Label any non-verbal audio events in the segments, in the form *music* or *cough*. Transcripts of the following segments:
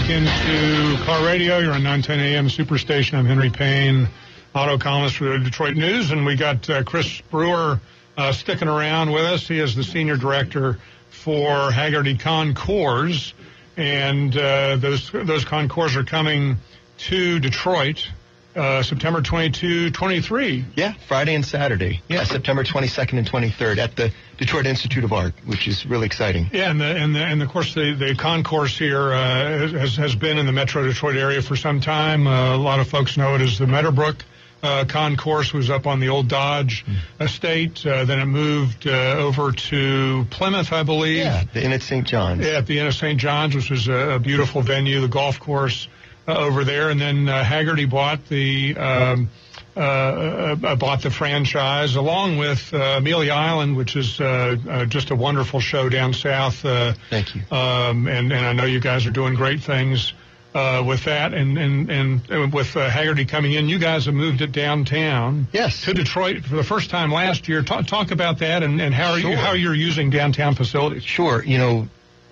Back into Car Radio. You're on 910 AM Superstation. I'm Henry Payne, auto columnist for the Detroit News, and we got uh, Chris Brewer uh, sticking around with us. He is the senior director for Hagerty Concours, and uh, those those concours are coming to Detroit uh, September 22, 23. Yeah, Friday and Saturday. Yeah, September 22nd and 23rd at the Detroit Institute of Art, which is really exciting. Yeah, and the, and, the, and of course the, the concours here uh, has, has been in the Metro Detroit area for some time. Uh, a lot of folks know it as the Meadowbrook uh, concours was up on the old Dodge Mm. estate. Uh, then it moved uh, over to Plymouth, I believe. Yeah, the Inn at St. John's. Yeah, at the Inn of St. John's, which was a, a beautiful venue, the golf course uh, over there. And then uh, Hagerty bought the um, uh, uh, bought the franchise along with uh, Amelia Island, which is uh, uh, just a wonderful show down south. Uh, Thank you. um, and and I know you guys are doing great things. Uh, with that and, and, and with uh, Hagerty coming in, you guys have moved it downtown Yes. to Detroit for the first time last year. Talk, talk about that and, and how, are you, how you're using downtown facilities. Sure, you know,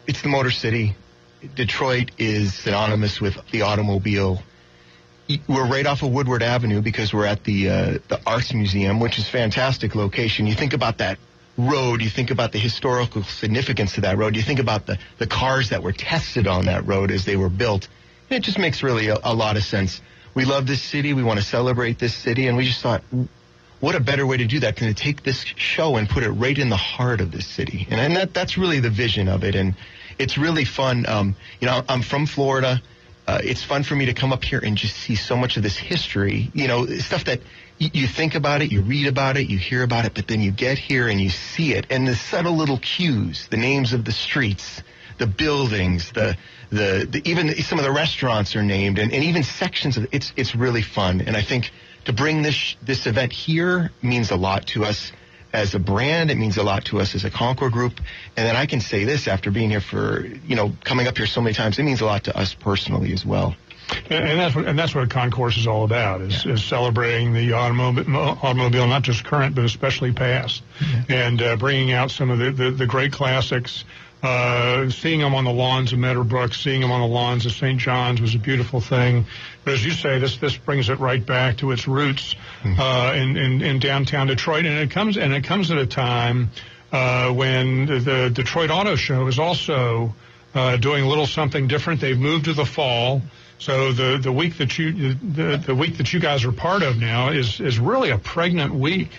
it's the Motor City. Detroit is synonymous with the automobile. We're right off of Woodward Avenue because we're at the uh, the Arts Museum, which is fantastic location. You think about that road, you think about the historical significance of that road, you think about the, the cars that were tested on that road as they were built. It just makes really a, a lot of sense. We love this city, we want to celebrate this city, and we just thought, what a better way to do that than to take this show and put it right in the heart of this city. And, and that, that's really the vision of it. And it's really fun. Um, you know, I'm from Florida. Uh, it's fun for me to come up here and just see so much of this history, you know, stuff that y- you think about it, you read about it, you hear about it, but then you get here and you see it. And the subtle little cues, the names of the streets, the buildings, the, the, the even some of the restaurants are named and, and even sections of. It's, it's really fun. And I think to bring this, this event here means a lot to us as a brand. It means a lot to us as a Concours group. And then I can say this after being here for, you know, coming up here so many times, it means a lot to us personally as well. And, that's what and that's what a concours is all about is, is celebrating the automobile, automobile, not just current but especially past, and uh, bringing out some of the, the, the great classics. Uh, seeing them on the lawns of Meadowbrook, seeing them on the lawns of St. John's was a beautiful thing. But as you say, this this brings it right back to its roots uh, in, in in downtown Detroit, and it comes and it comes at a time uh, when the, the Detroit Auto Show is also uh, doing a little something different. They've moved to the fall. So the, the week that you the, the week that you guys are part of now is is really a pregnant week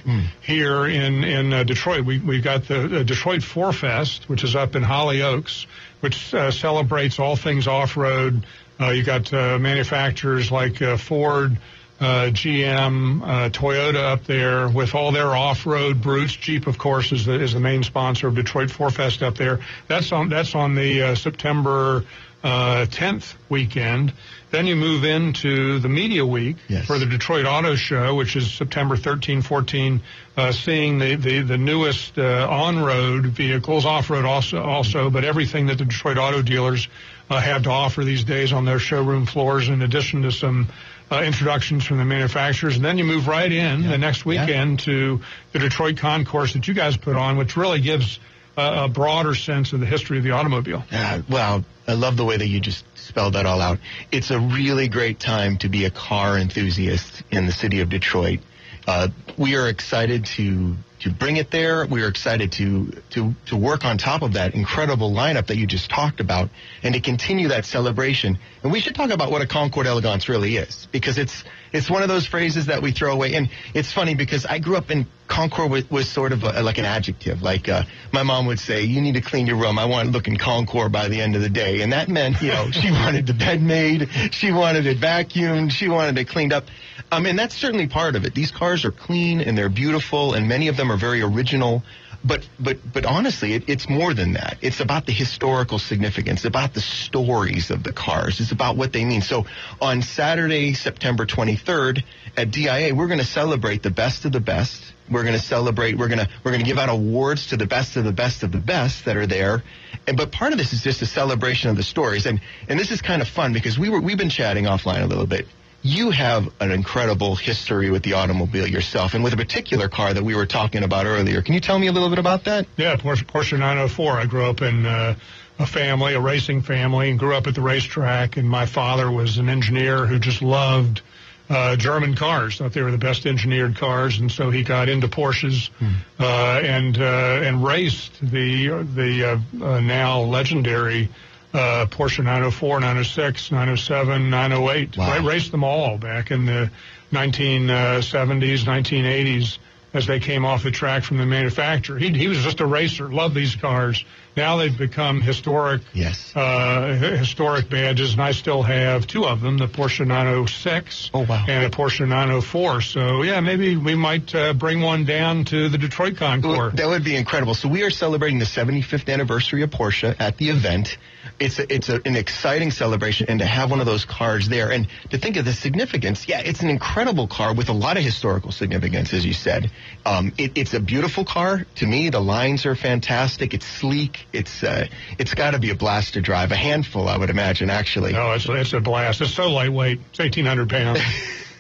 here in in uh, Detroit. We we've got the, the Detroit Four Fest, which is up in Holly Oaks, which uh, celebrates all things off road. Uh, you got uh, manufacturers like uh, Ford, uh, GM, uh, Toyota up there with all their off-road brutes. Jeep, of course, is the is the main sponsor of Detroit Four Fest up there. That's on that's on the uh, September uh, 10th weekend. Then you move into the media week Yes. for the Detroit Auto Show, which is September 13, 14, uh, seeing the, the, the newest uh, on-road vehicles, off-road also, also, but everything that the Detroit auto dealers uh, have to offer these days on their showroom floors, in addition to some uh, introductions from the manufacturers. And then you move right in the next weekend to the Detroit Concours that you guys put on, which really gives a, a broader sense of the history of the automobile. Uh, well, I love the way that you just spelled that all out. It's a really great time to be a car enthusiast in the city of Detroit. Uh, we are excited to to bring it there. We are excited to to to work on top of that incredible lineup that you just talked about, and to continue that celebration. And we should talk about what a Concours d'Elegance really is, because it's it's one of those phrases that we throw away. And it's funny because I grew up in concours was, was sort of a, like an adjective. Like uh, my mom would say, "You need to clean your room. I want it looking concours by the end of the day," and that meant you know she *laughs* wanted the bed made, she wanted it vacuumed, she wanted it cleaned up. Um, and that's certainly part of it. These cars are clean and they're beautiful, and many of them are very original. But but but honestly, it, it's more than that. It's about the historical significance, about the stories of the cars. It's about what they mean. So on Saturday, September 23rd at DIA, we're going to celebrate the best of the best. We're going to celebrate. We're going to we're going to give out awards to the best of the best of the best that are there. And but part of this is just a celebration of the stories. And and this is kind of fun because we were we've been chatting offline a little bit you have an incredible history with the automobile yourself, and with a particular car that we were talking about earlier. Can you tell me a little bit about that? Yeah, Porsche, Porsche 904. I grew up in uh, a family, a racing family, and grew up at the racetrack. And my father was an engineer who just loved uh, German cars. Thought they were the best engineered cars, and so he got into Porsches hmm. uh, and uh, and raced the the uh, uh, now legendary uh, Porsche 904, 906, 907, 908. Wow. I raced them all back in the 1970s, 1980s as they came off the track from the manufacturer. He, he was just a racer, loved these cars. Now they've become historic, yes, uh, historic badges, and I still have two of them: the Porsche 906 oh, wow. and a Porsche 904. So yeah, maybe we might uh, bring one down to the Detroit Concours. That would be incredible. So we are celebrating the 75th anniversary of Porsche at the event. It's a, it's a, an exciting celebration, and to have one of those cars there, and to think of the significance. Yeah, it's an incredible car with a lot of historical significance, as you said. Um, it, it's a beautiful car to me. The lines are fantastic. It's sleek. It's uh, it's got to be a blast to drive. A handful, I would imagine, actually. No, it's it's a blast. It's so lightweight. It's eighteen hundred pounds. *laughs*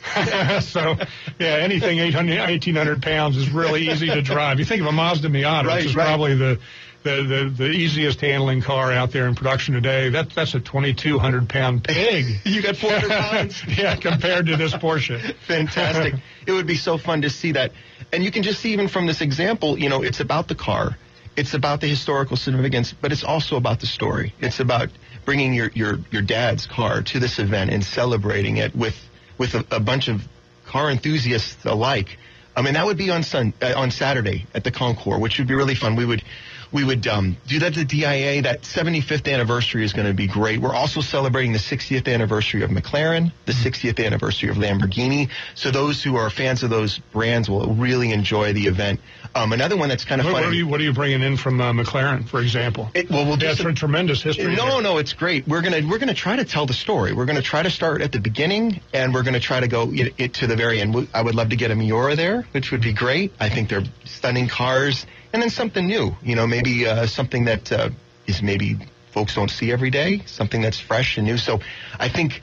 *laughs* so, yeah, anything 800, 1800 pounds is really easy to drive. You think of a Mazda Miata, right, which is right. probably the, the, the, the easiest handling car out there in production today. That, that's a 2,200 pound pig. *laughs* you got 400 pounds? yeah, compared to this Porsche. Fantastic. it would be so fun to see that. And you can just see even from this example, you know, it's about the car it's about the historical significance, but it's also about the story. It's about bringing your, your, your dad's car to this event and celebrating it with, with a, a bunch of car enthusiasts alike. I mean, that would be on Sun, uh, on Saturday at the Concours, which would be really fun. We would we would um, do that at the DIA. That 75th anniversary is going to be great. We're also celebrating the 60th anniversary of McLaren, the 60th mm-hmm. anniversary of Lamborghini. So those who are fans of those brands will really enjoy the event. Um, another one that's kind of what, funny. What are, you, what are you bringing in from uh, McLaren, for example? It, well, we'll That's a tremendous history. No, here. no, it's great. We're gonna we're gonna try to tell the story. We're gonna try to start at the beginning, and we're gonna try to go it, it to the very end. I would love to get a Miura there, which would be great. I think they're stunning cars and then something new. You know, maybe uh, something that uh, is maybe folks don't see every day, something that's fresh and new. So I think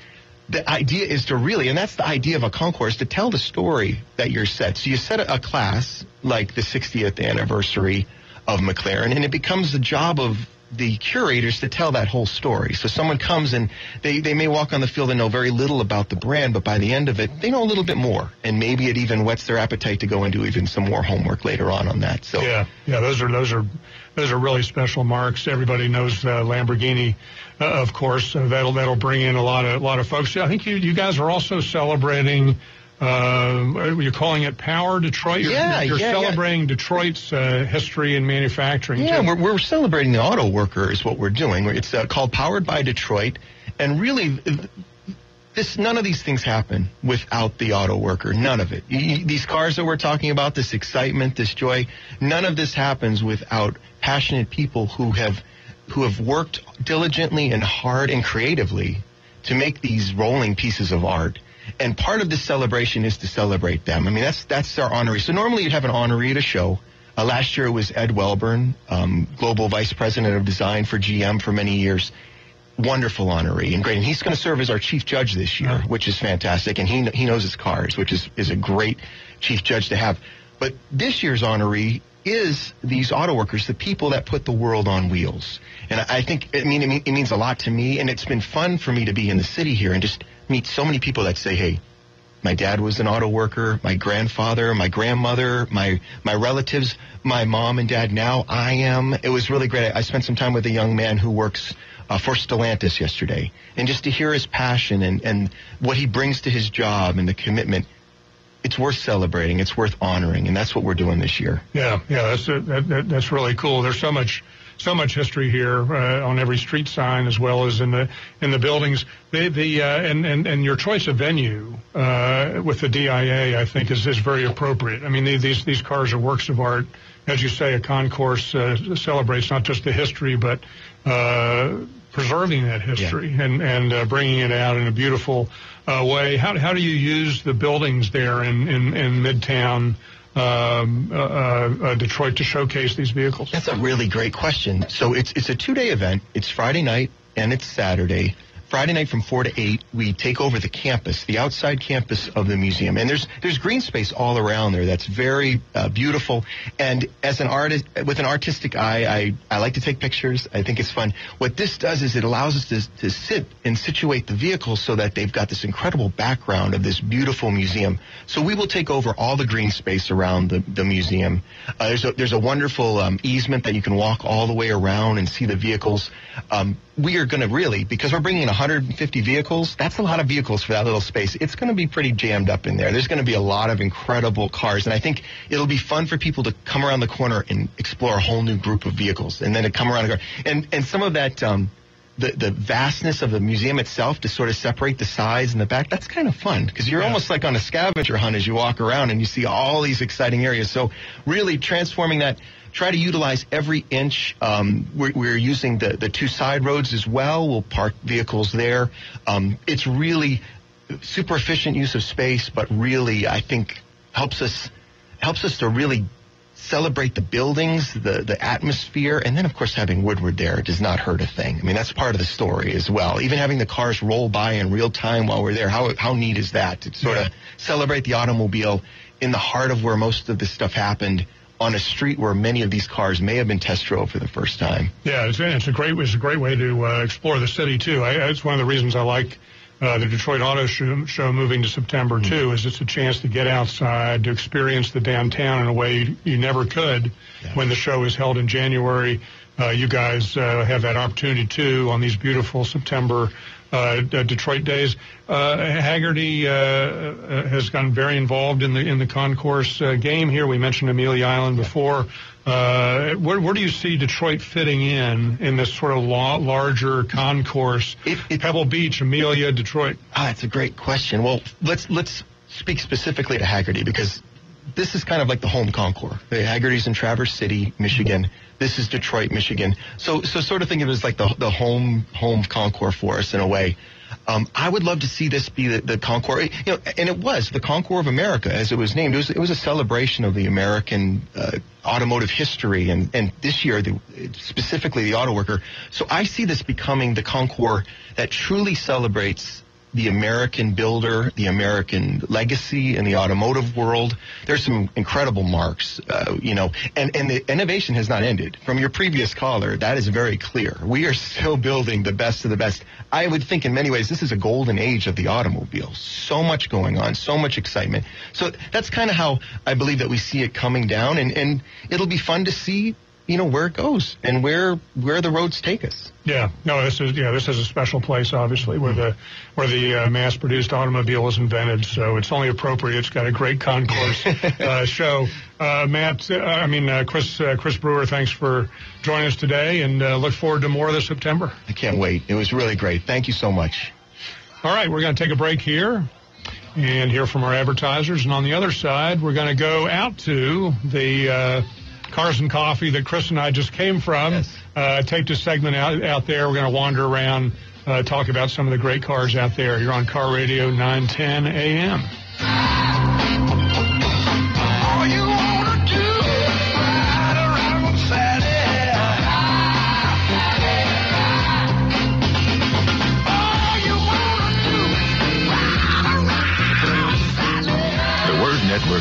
the idea is to really, and that's the idea of a concours, to tell the story that you're set. So you set a, a class like the 60th anniversary of McLaren, and it becomes the job of the curators to tell that whole story. So someone comes and they, they may walk on the field and know very little about the brand, but by the end of it, they know a little bit more. And maybe it even whets their appetite to go and do even some more homework later on on that. So yeah, yeah, those are those are those are really special marks. Everybody knows uh, Lamborghini, uh, of course. Uh, that'll that'll bring in a lot of a lot of folks. I think you you guys are also celebrating uh, you're calling it Power Detroit. You're, yeah, you're yeah, celebrating yeah. Detroit's uh, history in manufacturing. Yeah, we're, we're celebrating the auto worker is what we're doing. It's uh, called Powered by Detroit, and really, this none of these things happen without the auto worker. None of it. these cars that we're talking about, this excitement, this joy, none of this happens without passionate people who have who have worked diligently and hard and creatively to make these rolling pieces of art and part of this celebration is to celebrate them. I mean, that's that's our honoree. So normally you'd have an honoree at a show. Uh, last year it was Ed Welburn, um, global vice president of design for GM for many years. Wonderful honoree and great. And he's going to serve as our chief judge this year, which is fantastic. And he he knows his cars, which is is a great chief judge to have. But this year's honoree is these auto workers, the people that put the world on wheels. And I think, I mean, it, means a lot to me. And it's been fun for me to be in the city here and just meet so many people that say, hey, My dad was an auto worker. My grandfather, my grandmother, my my relatives, my mom and dad. Now I am. It was really great. I spent some time with a young man who works uh, for Stellantis yesterday, and just to hear his passion and and what he brings to his job and the commitment. It's worth celebrating. It's worth honoring, and that's what we're doing this year. Yeah, yeah, that's that, that, that's really cool. There's so much so much history here uh, on every street sign as well as in the in the buildings. The the uh, and, and and your choice of venue uh, with the DIA, I think, is is very appropriate. I mean, these these cars are works of art. As you say, a concours uh, celebrates not just the history, but uh, preserving that history yeah. and and uh, bringing it out in a beautiful way. How how do you use the buildings there in in, in Midtown? Um, uh, uh, Detroit to showcase these vehicles? That's a really great question. So it's it's a two day event. It's Friday night and it's Saturday. Friday night from four to eight, we take over the campus, the outside campus of the museum, and there's there's green space all around there that's very uh, beautiful. And as an artist, with an artistic eye, I I like to take pictures. I think it's fun. What this does is it allows us to to sit and situate the vehicles so that they've got this incredible background of this beautiful museum. So we will take over all the green space around the the museum. Uh, there's a there's a wonderful um, easement that you can walk all the way around and see the vehicles. Um, we are going to really because we're bringing 150 vehicles. That's a lot of vehicles for that little space. It's going to be pretty jammed up in there. There's going to be a lot of incredible cars, and I think it'll be fun for people to come around the corner and explore a whole new group of vehicles, and then to come around. And and some of that. Um, the, the vastness of the museum itself to sort of separate the sides and the back, that's kind of fun because you're yeah. almost like on a scavenger hunt as you walk around and you see all these exciting areas. So really transforming that try to utilize every inch. Um, we're, we're, using the, the two side roads as well. We'll park vehicles there. Um, it's really super efficient use of space, but really, I think helps us helps us to really celebrate the buildings, the the atmosphere, and then of course having Woodward there does not hurt a thing. I mean that's part of the story as well. Even having the cars roll by in real time while we're there, how how neat is that to sort yeah. of celebrate the automobile in the heart of where most of this stuff happened on a street where many of these cars may have been test drove for the first time. Yeah, it's, it's a great it's a great way to uh, explore the city too. I, it's one of the reasons I like uh, the Detroit Auto Show, show moving to September mm-hmm. too. Is it's a chance to get outside to experience the downtown in a way you, you never could yeah. when the show is held in January. Uh, you guys uh, have that opportunity too on these beautiful September uh, Detroit days. Uh, Hagerty uh, has gotten very involved in the in the concours game here. We mentioned Amelia Island before. Uh, where, where, do you see Detroit fitting in in this sort of larger concours? It, it, Pebble Beach, Amelia, Detroit. Ah, that's a great question. Well, let's let's speak specifically to Hagerty because this is kind of like the home concours. The Hagerty's in Traverse City, Michigan. This is Detroit, Michigan. So, so sort of think of it as like the the home home concours for us in a way. Um, I would love to see this be the, the Concours, you know, and it was the Concours of America as it was named. It was, it was a celebration of the American uh, automotive history, and, and this year, the, specifically the auto worker. So I see this becoming the Concours that truly celebrates the American builder, the American legacy in the automotive world. There's some incredible marks, uh, you know, and, and the innovation has not ended. From your previous caller, that is very clear. We are still building the best of the best. I would think in many ways this is a golden age of the automobile. So much going on, so much excitement. So that's kind of how I believe that we see it coming down and, and it'll be fun to see you know where it goes and where where the roads take us. Yeah, no, this is yeah, this is a special place, obviously, where the where the uh, mass-produced automobile was invented. So it's only appropriate. It's got a great concours *laughs* uh, show. Uh, Matt, uh, I mean uh, Chris uh, Chris Brewer, thanks for joining us today, and look forward to more this September. I can't wait. It was really great. Thank you so much. All right, we're going to take a break here and hear from our advertisers, and on the other side, we're going to go out to the Cars and Coffee that Chris and I just came from. Yes. Uh, take this segment out, out there. We're going to wander around, uh, talk about some of the great cars out there. You're on Car Radio 910 AM.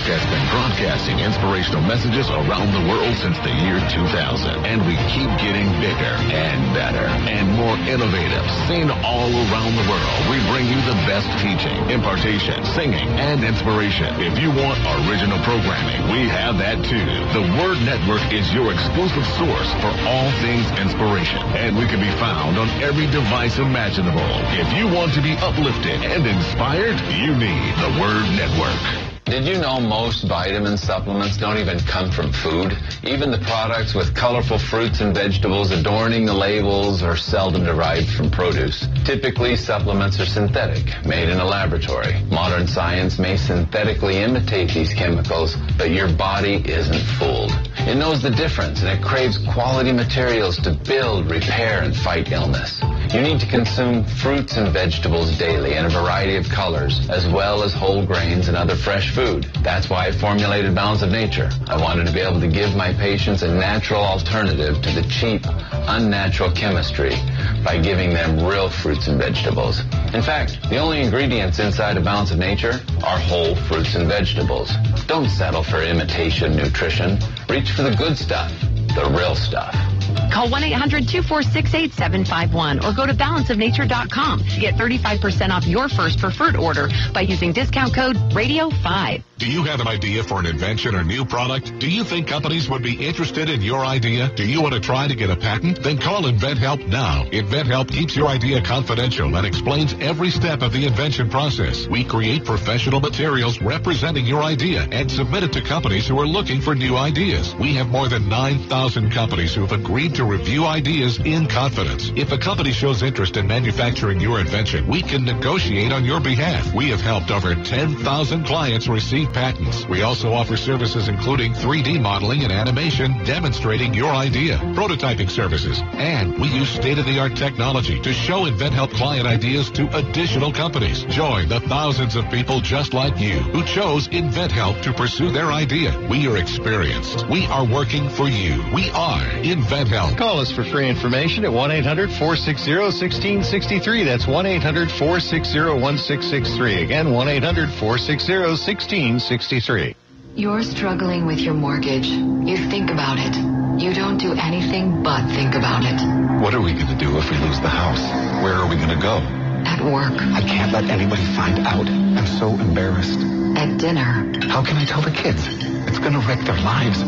Has been broadcasting inspirational messages around the world since the year 2000. And we keep getting bigger and better and more innovative. Seen all around the world, we bring you the best teaching, impartation, singing, and inspiration. If you want original programming, we have that too. The Word Network is your exclusive source for all things inspiration. And we can be found on every device imaginable. If you want to be uplifted and inspired, you need the Word Network. Did you know most vitamin supplements don't even come from food? Even the products with colorful fruits and vegetables adorning the labels are seldom derived from produce. Typically, supplements are synthetic, made in a laboratory. Modern science may synthetically imitate these chemicals, but your body isn't fooled. It knows the difference and it craves quality materials to build, repair, and fight illness. You need to consume fruits and vegetables daily in a variety of colors, as well as whole grains and other fresh food. That's why I formulated Balance of Nature. I wanted to be able to give my patients a natural alternative to the cheap, unnatural chemistry by giving them real fruits and vegetables. In fact, the only ingredients inside a Balance of Nature are whole fruits and vegetables. Don't settle for imitation nutrition. Reach for the good stuff, the real stuff. Call 1-800-246-8751 or go to balanceofnature.com to get 35% off your first preferred order by using discount code RADIO5. Do you have an idea for an invention or new product? Do you think companies would be interested in your idea? Do you want to try to get a patent? Then call InventHelp now. InventHelp keeps your idea confidential and explains every step of the invention process. We create professional materials representing your idea and submit it to companies who are looking for new ideas. We have more than 9,000 companies who have to review ideas in confidence. If a company shows interest in manufacturing your invention, we can negotiate on your behalf. We have helped over 10,000 clients receive patents. We also offer services including 3D modeling and animation demonstrating your idea, prototyping services, and we use state-of-the-art technology to show InventHelp client ideas to additional companies. Join the thousands of people just like you who chose InventHelp to pursue their idea. We are experienced. We are working for you. We are InventHelp. Call us for free information at 1-800-460-1663. That's 1-800-460-1663. Again, 1-800-460-1663. You're struggling with your mortgage. You think about it. You don't do anything but think about it. What are we going to do if we lose the house? Where are we going to go? At work. I can't let anybody find out. I'm so embarrassed. At dinner. How can I tell the kids? It's going to wreck their lives.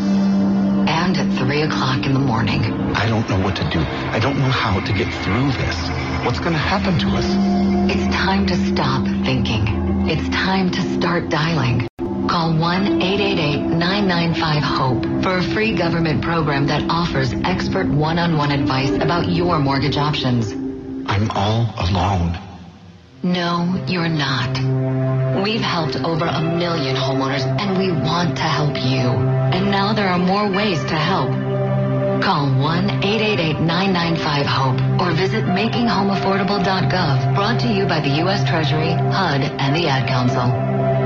And at 3 o'clock in the morning. I don't know what to do. I don't know how to get through this. What's going to happen to us? It's time to stop thinking. It's time to start dialing. Call 1-888-995-HOPE for a free government program that offers expert one-on-one advice about your mortgage options. I'm all alone. No, you're not. We've helped over a million homeowners and we want to help you. And now there are more ways to help. Call 1-888-995-HOPE or visit makinghomeaffordable.gov. Brought to you by the U.S. Treasury, HUD, and the Ad Council.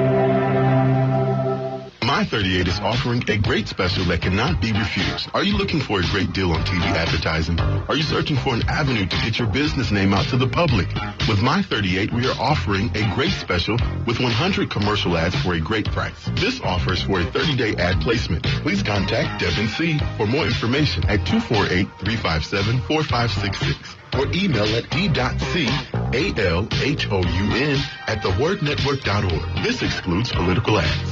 My 38 is offering a great special that cannot be refused. Are you looking for a great deal on TV advertising? Are you searching for an avenue to get your business name out to the public? With My 38, we are offering a great special with 100 commercial ads for a great price. This offers for a 30-day ad placement. Please contact Devin C. for more information at 248-357-4566 or email at d.c.alhoun at thewordnetwork.org. This excludes political ads.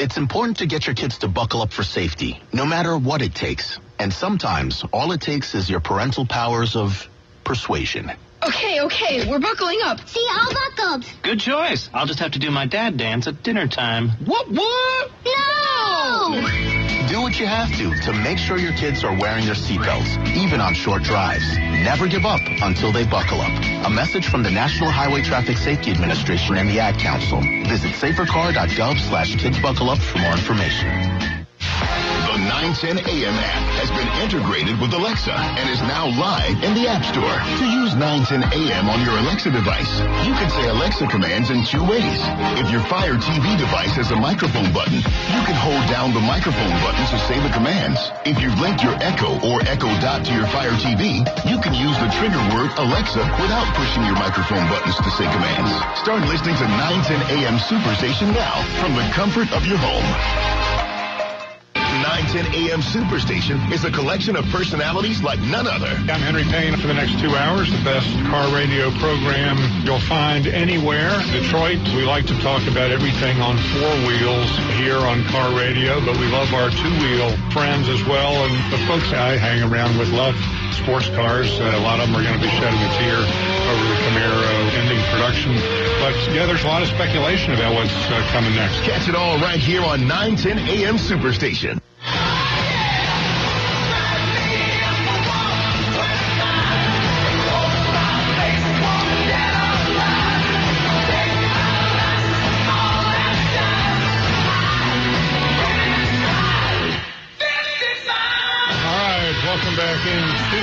It's important to get your kids to buckle up for safety, no matter what it takes. And sometimes all it takes is your parental powers of persuasion. Okay, okay, we're buckling up. See, all buckled. Good choice. I'll just have to do my dad dance at dinner time. What, what? No! Do what you have to to make sure your kids are wearing their seatbelts, even on short drives. Never give up until they buckle up. A message from the National Highway Traffic Safety Administration and the Ad Council. Visit safercar.gov slash kidsbuckleup for more information. The 910 AM app has been integrated with Alexa and is now live in the App Store. To use 910 AM on your Alexa device, you can say Alexa commands in two ways. If your Fire TV device has a microphone button, you can hold down the microphone button to say the commands. If you've linked your Echo or Echo Dot to your Fire TV, you can use the trigger word Alexa without pushing your microphone buttons to say commands. Start listening to 910 AM Superstation now from the comfort of your home. 910 AM Superstation is a collection of personalities like none other. I'm Henry Payne for the next two hours, the best car radio program you'll find anywhere. Detroit, we like to talk about everything on four wheels here on car radio, but we love our two-wheel friends as well. And the folks I hang around with love sports cars. Uh, a lot of them are going to be shedding a tear over the Camaro ending production. But yeah, there's a lot of speculation about what's uh, coming next. Catch it all right here on 910 AM Superstation. All right, welcome back into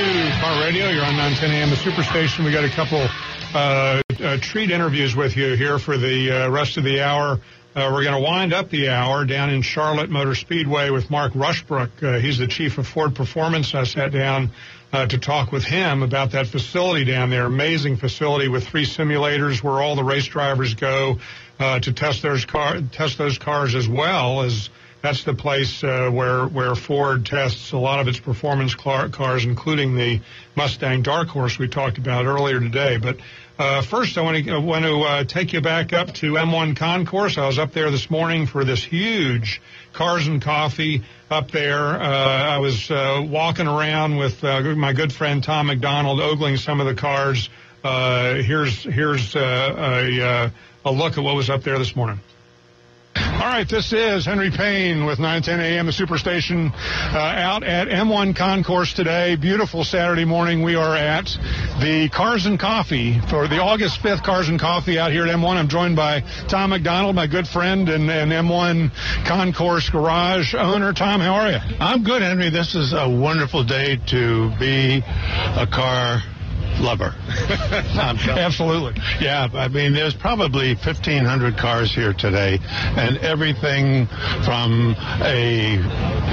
Radio. You're on 910 AM, the Superstation. We got a couple uh, uh, treat interviews with you here for the uh, rest of the hour. Uh, we're going to wind up the hour down in Charlotte Motor Speedway with Mark Rushbrook. Uh, he's the chief of Ford Performance. I sat down uh, to talk with him about that facility down there. Amazing facility with three simulators where all the race drivers go to test those car test those cars as well as that's the place uh, where where Ford tests a lot of its performance car, cars, including the Mustang Dark Horse we talked about earlier today. But uh, first, I want to want to uh, take you back up to M1 Concourse. I was up there this morning for this huge cars and coffee up there. Uh, I was uh, walking around with uh, my good friend Tom McDonald, ogling some of the cars. Here's here's a a look at what was up there this morning. All right, this is Henry Payne with 910 AM, the Superstation, uh, out at M1 Concourse today. Beautiful Saturday morning. We are at the Cars and Coffee for the August 5th Cars and Coffee out here at M1. I'm joined by Tom McDonald, my good friend and, and M1 Concourse Garage owner. Tom, how are you? I'm good, Henry. This is a wonderful day to be a car lover. *laughs* Um, Absolutely. Yeah, I mean, there's probably 1,500 cars here today, and everything from a,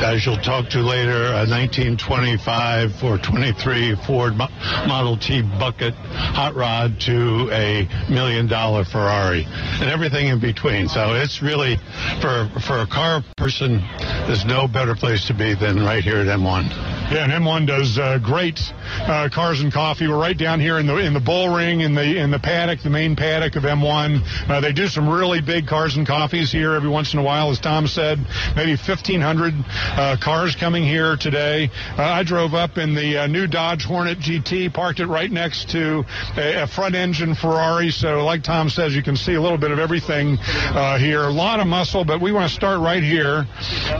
as you'll talk to later, a 1925 or 23 Ford Model T bucket hot rod to a million dollar Ferrari, and everything in between. So it's really, for, for a car person, there's no better place to be than right here at M1. Yeah, and M1 does uh, great uh, cars and coffee. We're right down here in the in the bull ring in the in the paddock, the main paddock of M1. Uh, they do some really big cars and coffees here every once in a while, as Tom said. Maybe 1,500 uh, cars coming here today. Uh, I drove up in the uh, new Dodge Hornet GT, parked it right next to a, a front engine Ferrari. So, like Tom says, you can see a little bit of everything here. A lot of muscle, but we want to start right here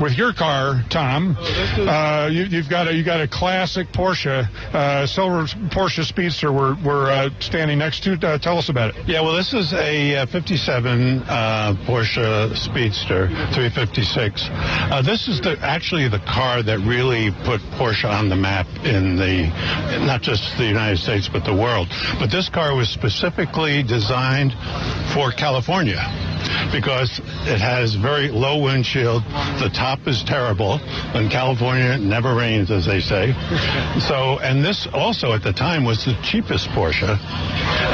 with your car, Tom. You, you've got a you got a classic Porsche, uh, silver Porsche Speedster. We're we're uh, standing next to. Uh, tell us about it. Yeah, well, this is a uh, 57 uh, Porsche Speedster 356. Uh, this is the actually the car that really put Porsche on the map in the not just the United States but the world. But this car was specifically designed for California because it has very low windshield. The top is terrible. In California, it never rains, as they say. So, and this also at the time was the cheapest Porsche,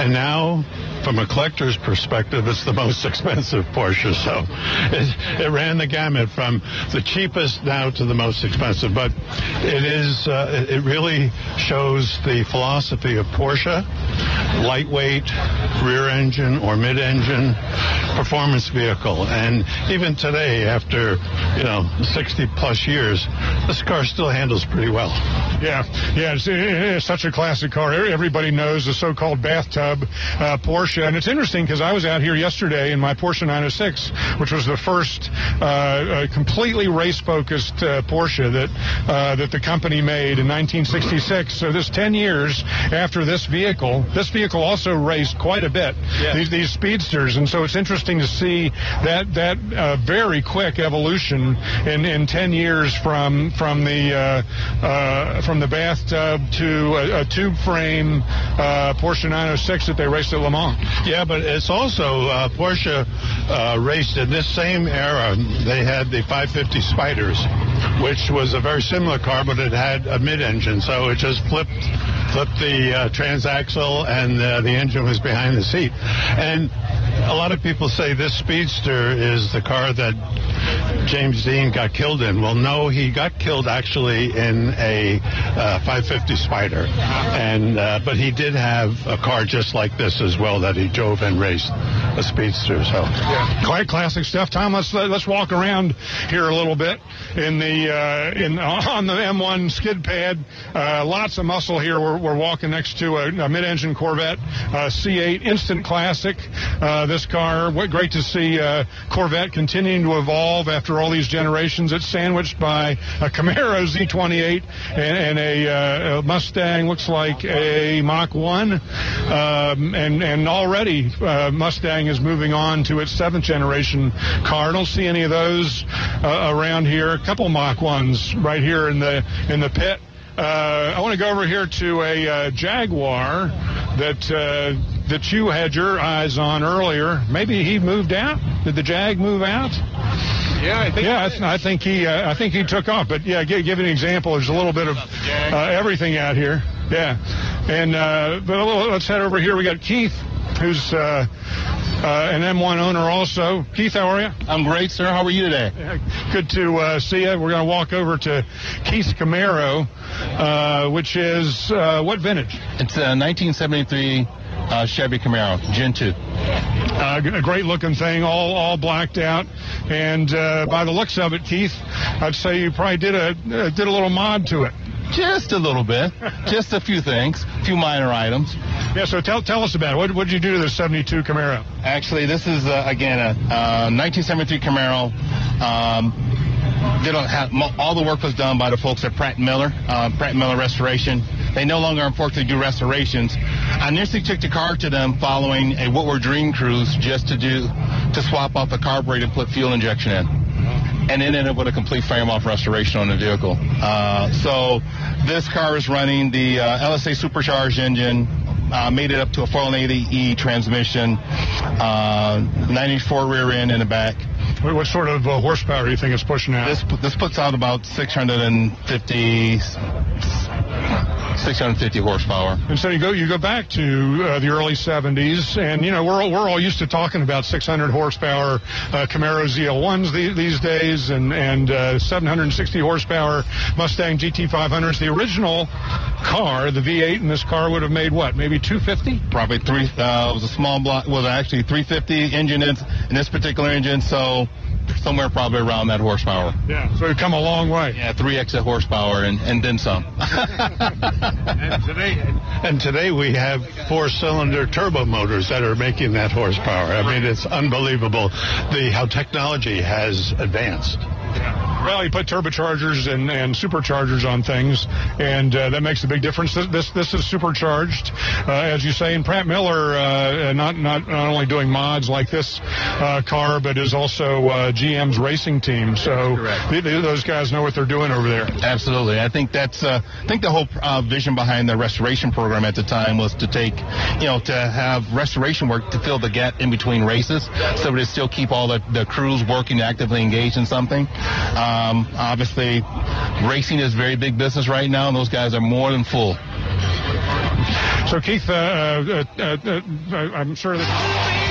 and now. From a collector's perspective, it's the most *laughs* expensive Porsche. So it, it ran the gamut from the cheapest now to the most expensive. But it is, uh, it really shows the philosophy of Porsche lightweight, rear engine or mid engine, performance vehicle. And even today, after, you know, 60 plus years, this car still handles pretty well. Yeah, yeah, it's, it's such a classic car. Everybody knows the so-called bathtub uh, Porsche, and it's interesting because I was out here yesterday in my Porsche 906, which was the first uh, uh, completely race-focused uh, Porsche that uh, that the company made in 1966. So this 10 years after this vehicle, this vehicle also raced quite a bit. Yeah. These, these speedsters, and so it's interesting to see that that uh, very quick evolution in, in 10 years from from the uh, from the bathtub to a, a tube frame uh, Porsche 906 that they raced at Le Mans. Yeah, but it's also uh, Porsche uh, raced in this same era. They had the 550 Spiders, which was a very similar car, but it had a mid-engine, so it just flipped flipped the uh, transaxle, and uh, the engine was behind the seat. And a lot of people say this Speedster is the car that James Dean got killed in. Well, no, he got killed actually in a uh, 550 Spider, and uh, but he did have a car just like this as well that he drove and raced, a Speedster. So yeah, quite classic stuff. Tom, let's let's walk around here a little bit in the uh, in *laughs* on the M1 skid pad. Uh, lots of muscle here. We're, we're walking next to a, a mid-engine Corvette uh, C8 Instant Classic. Uh, this car, what great to see uh, Corvette continuing to evolve after all these generations. It's sandwiched by a Camaro *laughs* Z28 and, and a, uh, a, Mustang. Looks like a Mach 1, um, and and already uh, Mustang is moving on to its seventh generation car. I don't see any of those uh, around here. A couple Mach 1s right here in the in the pit. Uh, I want to go over here to a uh, Jaguar that uh, that you had your eyes on earlier. Maybe he moved out. Did the Jag move out? Yeah, I think. Yeah, I, th- I think he. Uh, I think he took off. But yeah, give, give an example. There's a little bit of uh, everything out here. Yeah, and uh, but let's head over here. We got Keith, who's uh, uh, an M1 owner also. Keith, how are you? I'm great, sir. How are you today? Good to uh, see you. We're going to walk over to Keith's Camaro, uh, which is uh, what vintage? It's a 1973 uh, Chevy Camaro, Gen 2. Uh, a great looking thing, all all blacked out, and uh, by the looks of it, Keith, I'd say you probably did a uh, did a little mod to it. Just a little bit, *laughs* just a few things, a few minor items. Yeah, so tell tell us about it. What did you do to the '72 Camaro? Actually, this is uh, again a uh, 1973 Camaro. Um, don't have all the work was done by the folks at Pratt Miller, uh, Pratt Miller Restoration. They no longer, unfortunately, do restorations. I initially took the car to them following a Woodward Dream Cruise just to do to swap out the carburetor and put fuel injection in and ended up with a complete frame off restoration on the vehicle. Uh, so this car is running the uh, LSA supercharged engine. Uh, made it up to a 480E transmission, uh, 94 rear end in the back. What, what sort of uh, horsepower do you think it's pushing out? This this puts out about 650 650 horsepower. And so you go you go back to uh, the early 70s, and you know we're all, we're all used to talking about 600 horsepower uh, Camaro ZL1s the, these days, and and uh, 760 horsepower Mustang GT500s. The original car, the V8 in this car would have made what? Maybe 250? Probably three. Uh, it was a small block. Was actually 350 engine in, in this particular engine, so somewhere probably around that horsepower. Yeah, so we've come a long way. Yeah, three exit horsepower and, and then some. *laughs* and today, and today we have four-cylinder turbo motors that are making that horsepower. I mean, it's unbelievable the how technology has advanced. Well, you put turbochargers and, and superchargers on things, and uh, that makes a big difference. This this, this is supercharged, uh, as you say. And Pratt Miller, uh, not not not only doing mods like this uh, car, but is also uh, GM's racing team. So th- th- those guys know what they're doing over there. Absolutely, I think that's uh, I think the whole vision behind the restoration program at the time was to take, you know, to have restoration work to fill the gap in between races, so to still keep all the, the crews working, actively engaged in something. Um, obviously, racing is very big business right now, and those guys are more than full. So, Keith, uh, uh, uh, I'm sure that.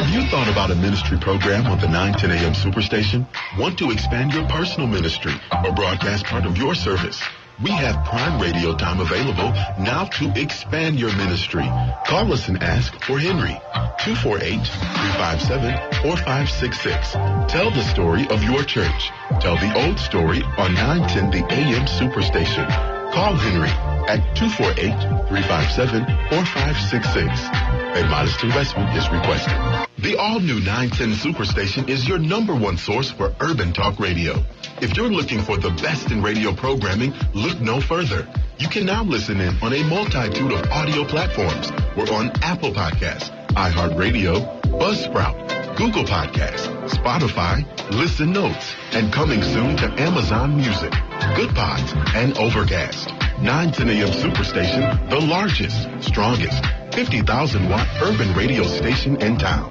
Have you thought about a ministry program on the 910 AM Superstation? Want to expand your personal ministry or broadcast part of your service? We have prime radio time available now to expand your ministry. Call us and ask for Henry. 248-357-4566. Tell the story of your church. Tell the old story on 910 The AM Superstation. Call Henry at 248-357-4566. A modest investment is requested. The all-new 910 Superstation is your number one source for urban talk radio. If you're looking for the best in radio programming, look no further. You can now listen in on a multitude of audio platforms. We're on Apple Podcasts, iHeartRadio, Buzzsprout, Google Podcasts, Spotify, Listen Notes, and coming soon to Amazon Music, Good Pods, and Overcast. 910 AM Superstation, the largest, strongest, 50,000 watt urban radio station in town.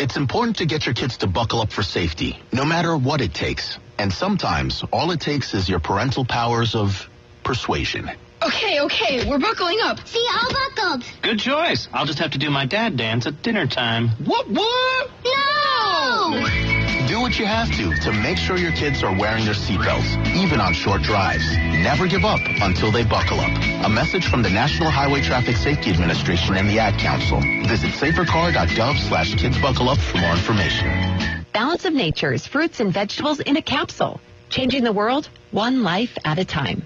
It's important to get your kids to buckle up for safety, no matter what it takes. And sometimes, all it takes is your parental powers of persuasion. Okay, okay, we're buckling up. See, all buckled. Good choice. I'll just have to do my dad dance at dinner time. Whoop whoop! No! Do what you have to to make sure your kids are wearing their seatbelts, even on short drives. Never give up until they buckle up. A message from the National Highway Traffic Safety Administration and the Ad Council. Visit safercar.gov slash kids buckle up for more information. Balance of Nature's fruits and vegetables in a capsule. Changing the world one life at a time.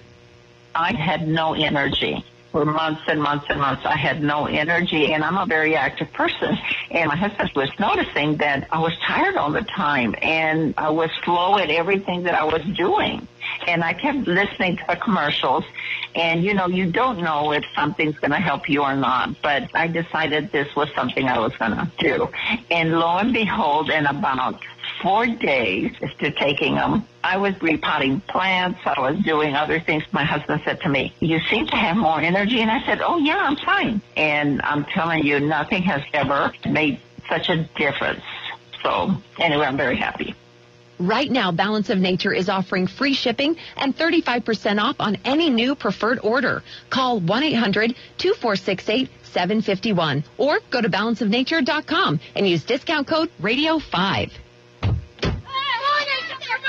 I had no energy. For months and months and months, I had no energy, and I'm a very active person. And my husband was noticing that I was tired all the time, and I was slow at everything that I was doing. And I kept listening to the commercials, and you know, you don't know if something's going to help you or not. But I decided this was something I was going to do. And lo and behold, in about four days after taking them, I was repotting plants. I was doing other things. My husband said to me, you seem to have more energy. And I said, oh yeah, I'm fine. And I'm telling you, nothing has ever made such a difference. So anyway, I'm very happy. Right now, Balance of Nature is offering free shipping and 35% off on any new preferred order. Call 1-800-2468-751 or go to balanceofnature.com and use discount code Radio5.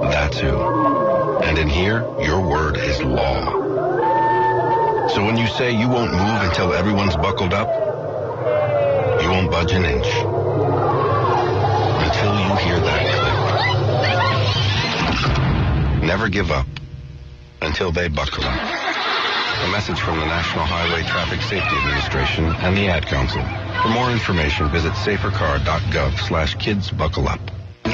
That's who. And in here, your word is law. So when you say you won't move until everyone's buckled up, you won't budge an inch. Until you hear that. Never give up until they buckle up. A message from the National Highway Traffic Safety Administration and the Ad Council. For more information, visit safercar.gov slash kids buckle up.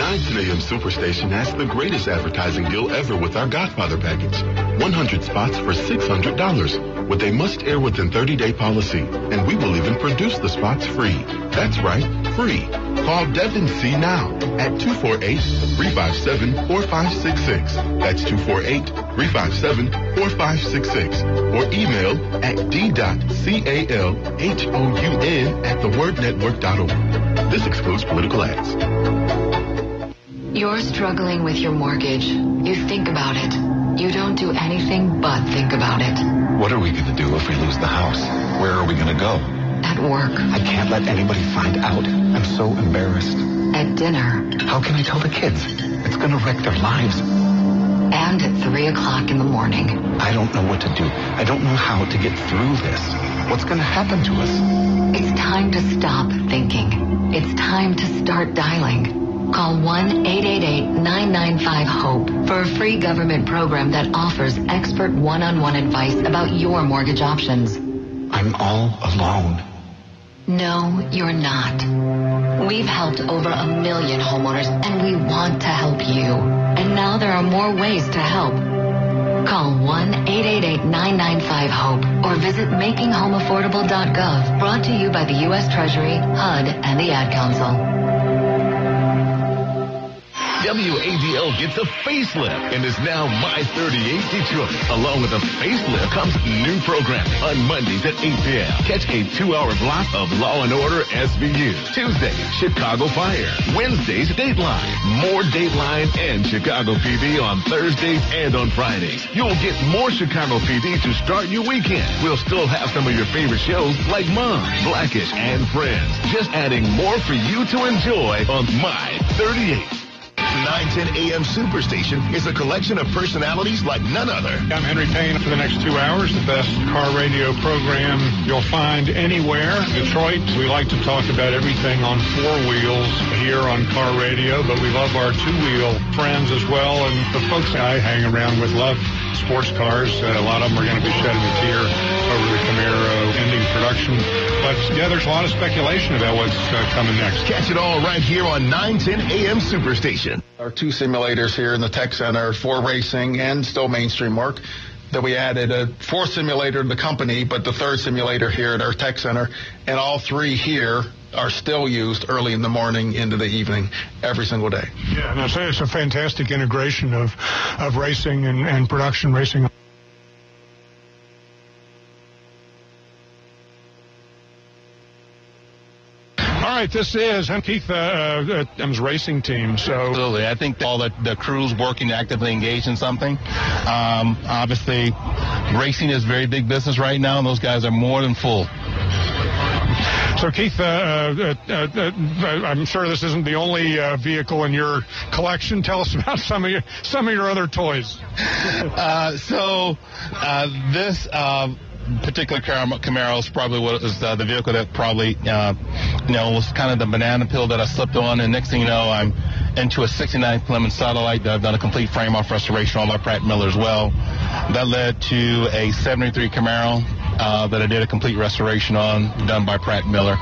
910 AM Superstation has the greatest advertising deal ever with our Godfather package. 100 spots for $600 with a must air within 30 day policy. And we will even produce the spots free. That's right, free. Call Devin C now at 248-357-4566. That's 248-357-4566. Or email at d.calhoun at thewordnetwork.org. This excludes political ads. You're struggling with your mortgage. You think about it. You don't do anything but think about it. What are we going to do if we lose the house? Where are we going to go? At work. I can't let anybody find out. I'm so embarrassed. At dinner. How can I tell the kids? It's going to wreck their lives. And at 3 o'clock in the morning. I don't know what to do. I don't know how to get through this. What's going to happen to us? It's time to stop thinking. It's time to start dialing. Call 1-888-995-HOPE for a free government program that offers expert one-on-one advice about your mortgage options. I'm all alone. No, you're not. We've helped over a million homeowners and we want to help you. And now there are more ways to help. Call 1-888-995-HOPE or visit makinghomeaffordable.gov. Brought to you by the U.S. Treasury, HUD, and the Ad Council. WADL gets a facelift and is now My 38 Detroit. Along with a facelift comes new programming on Mondays at 8 p.m. Catch a two-hour block of Law and Order SVU. Tuesdays, Chicago Fire. Wednesdays, Dateline. More Dateline and Chicago PD on Thursdays and on Fridays. You'll get more Chicago PD to start your weekend. We'll still have some of your favorite shows like Mom, Blackish, and Friends. Just adding more for you to enjoy on My 38. 910 AM Superstation is a collection of personalities like none other. I'm Henry Payne for the next two hours, the best car radio program you'll find anywhere. Detroit, we like to talk about everything on four wheels here on car radio, but we love our two-wheel friends as well. And the folks I hang around with love sports cars. Uh, a lot of them are going to be shedding a tear over the Camaro ending production. But yeah, there's a lot of speculation about what's uh, coming next. Catch it all right here on 910 AM Superstation. Our two simulators here in the Tech Center for racing and still mainstream work that we added a fourth simulator to the company, but the third simulator here at our Tech Center, and all three here are still used early in the morning into the evening every single day. Yeah, and it's, it's a fantastic integration of, of racing and, and production racing. All right, this is I'm Keith uh, uh, M's racing team. So absolutely, I think all the, the crews working actively engaged in something. Um, obviously, racing is very big business right now, and those guys are more than full. So, Keith, uh, uh, uh, I'm sure this isn't the only vehicle in your collection. Tell us about *laughs* some of your some of your other toys. so, this particular Camaro is probably what is uh, the vehicle that probably, uh, you know, was kind of the banana peel that I slipped on. And next thing you know, I'm into a 69 Plymouth Satellite that I've done a complete frame off restoration on by Pratt Miller as well. That led to a 73 Camaro uh, that I did a complete restoration on, done by Pratt Miller.